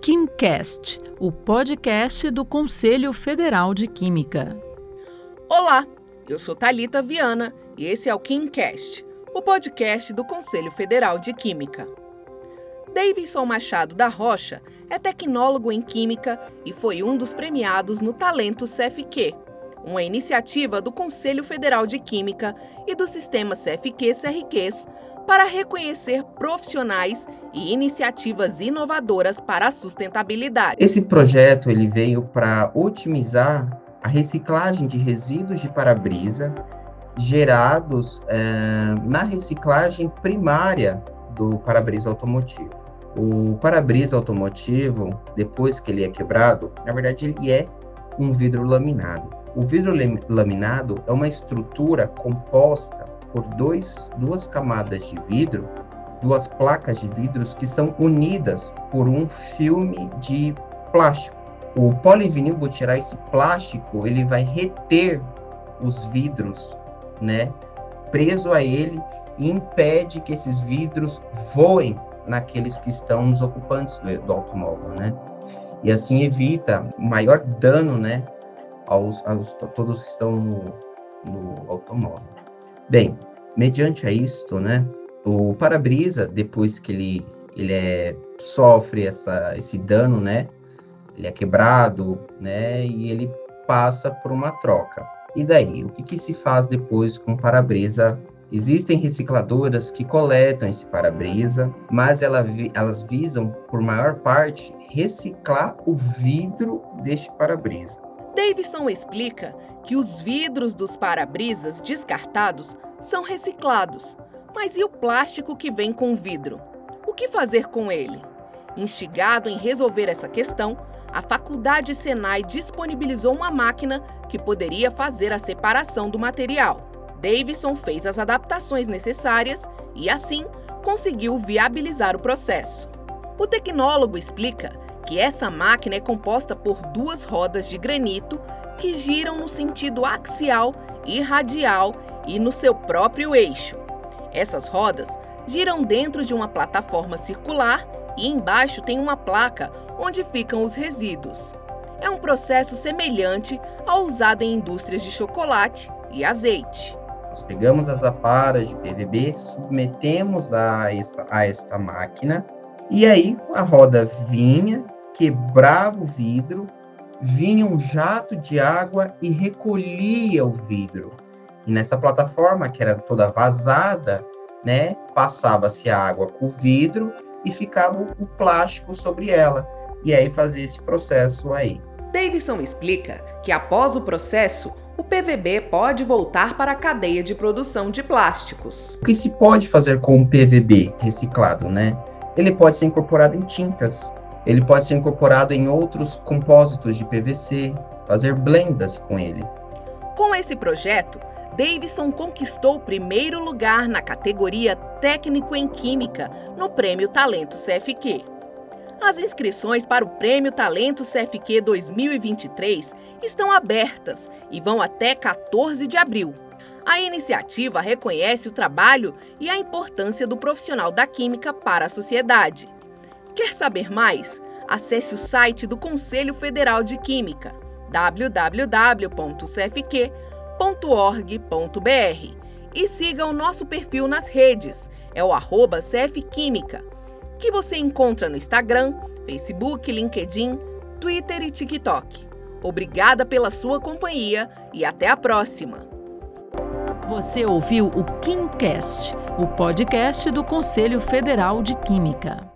KimCast, o podcast do Conselho Federal de Química. Olá, eu sou Talita Viana e esse é o KimCast, o podcast do Conselho Federal de Química. Davidson Machado da Rocha é tecnólogo em Química e foi um dos premiados no Talento CFQ, uma iniciativa do Conselho Federal de Química e do Sistema CFQ-CRQs para reconhecer profissionais e iniciativas inovadoras para a sustentabilidade. Esse projeto ele veio para otimizar a reciclagem de resíduos de para-brisa gerados é, na reciclagem primária do para-brisa automotivo. O para-brisa automotivo, depois que ele é quebrado, na verdade ele é um vidro laminado. O vidro laminado é uma estrutura composta por dois, duas camadas de vidro, duas placas de vidros que são unidas por um filme de plástico. O polivinil butyrar, esse plástico, ele vai reter os vidros, né, preso a ele e impede que esses vidros voem naqueles que estão nos ocupantes do, do automóvel, né? E assim evita maior dano, né, aos, aos todos que estão no, no automóvel. Bem, mediante a isto, né, o para-brisa, depois que ele, ele é, sofre essa, esse dano, né, ele é quebrado, né, e ele passa por uma troca. E daí, o que, que se faz depois com o para-brisa? Existem recicladoras que coletam esse para-brisa, mas ela, elas visam, por maior parte, reciclar o vidro deste para-brisa. Davidson explica que os vidros dos para-brisas descartados são reciclados. Mas e o plástico que vem com o vidro? O que fazer com ele? Instigado em resolver essa questão, a Faculdade Senai disponibilizou uma máquina que poderia fazer a separação do material. Davidson fez as adaptações necessárias e, assim, conseguiu viabilizar o processo. O tecnólogo explica que essa máquina é composta por duas rodas de granito que giram no sentido axial e radial e no seu próprio eixo. Essas rodas giram dentro de uma plataforma circular e embaixo tem uma placa onde ficam os resíduos. É um processo semelhante ao usado em indústrias de chocolate e azeite. Nós pegamos as aparas de PVB, submetemos a esta, máquina e aí a roda vinha quebrava o vidro, vinha um jato de água e recolhia o vidro. E nessa plataforma, que era toda vazada, né, passava-se a água com o vidro e ficava o plástico sobre ela. E aí fazia esse processo aí. Davidson explica que após o processo, o PVB pode voltar para a cadeia de produção de plásticos. O que se pode fazer com o PVB reciclado, né? Ele pode ser incorporado em tintas, ele pode ser incorporado em outros compósitos de PVC, fazer blendas com ele. Com esse projeto, Davidson conquistou o primeiro lugar na categoria Técnico em Química no Prêmio Talento CFQ. As inscrições para o Prêmio Talento CFQ 2023 estão abertas e vão até 14 de abril. A iniciativa reconhece o trabalho e a importância do profissional da química para a sociedade. Quer saber mais? Acesse o site do Conselho Federal de Química www.cfq.org.br e siga o nosso perfil nas redes, é o arroba CFQuímica, que você encontra no Instagram, Facebook, LinkedIn, Twitter e TikTok. Obrigada pela sua companhia e até a próxima! Você ouviu o KimCast, o podcast do Conselho Federal de Química.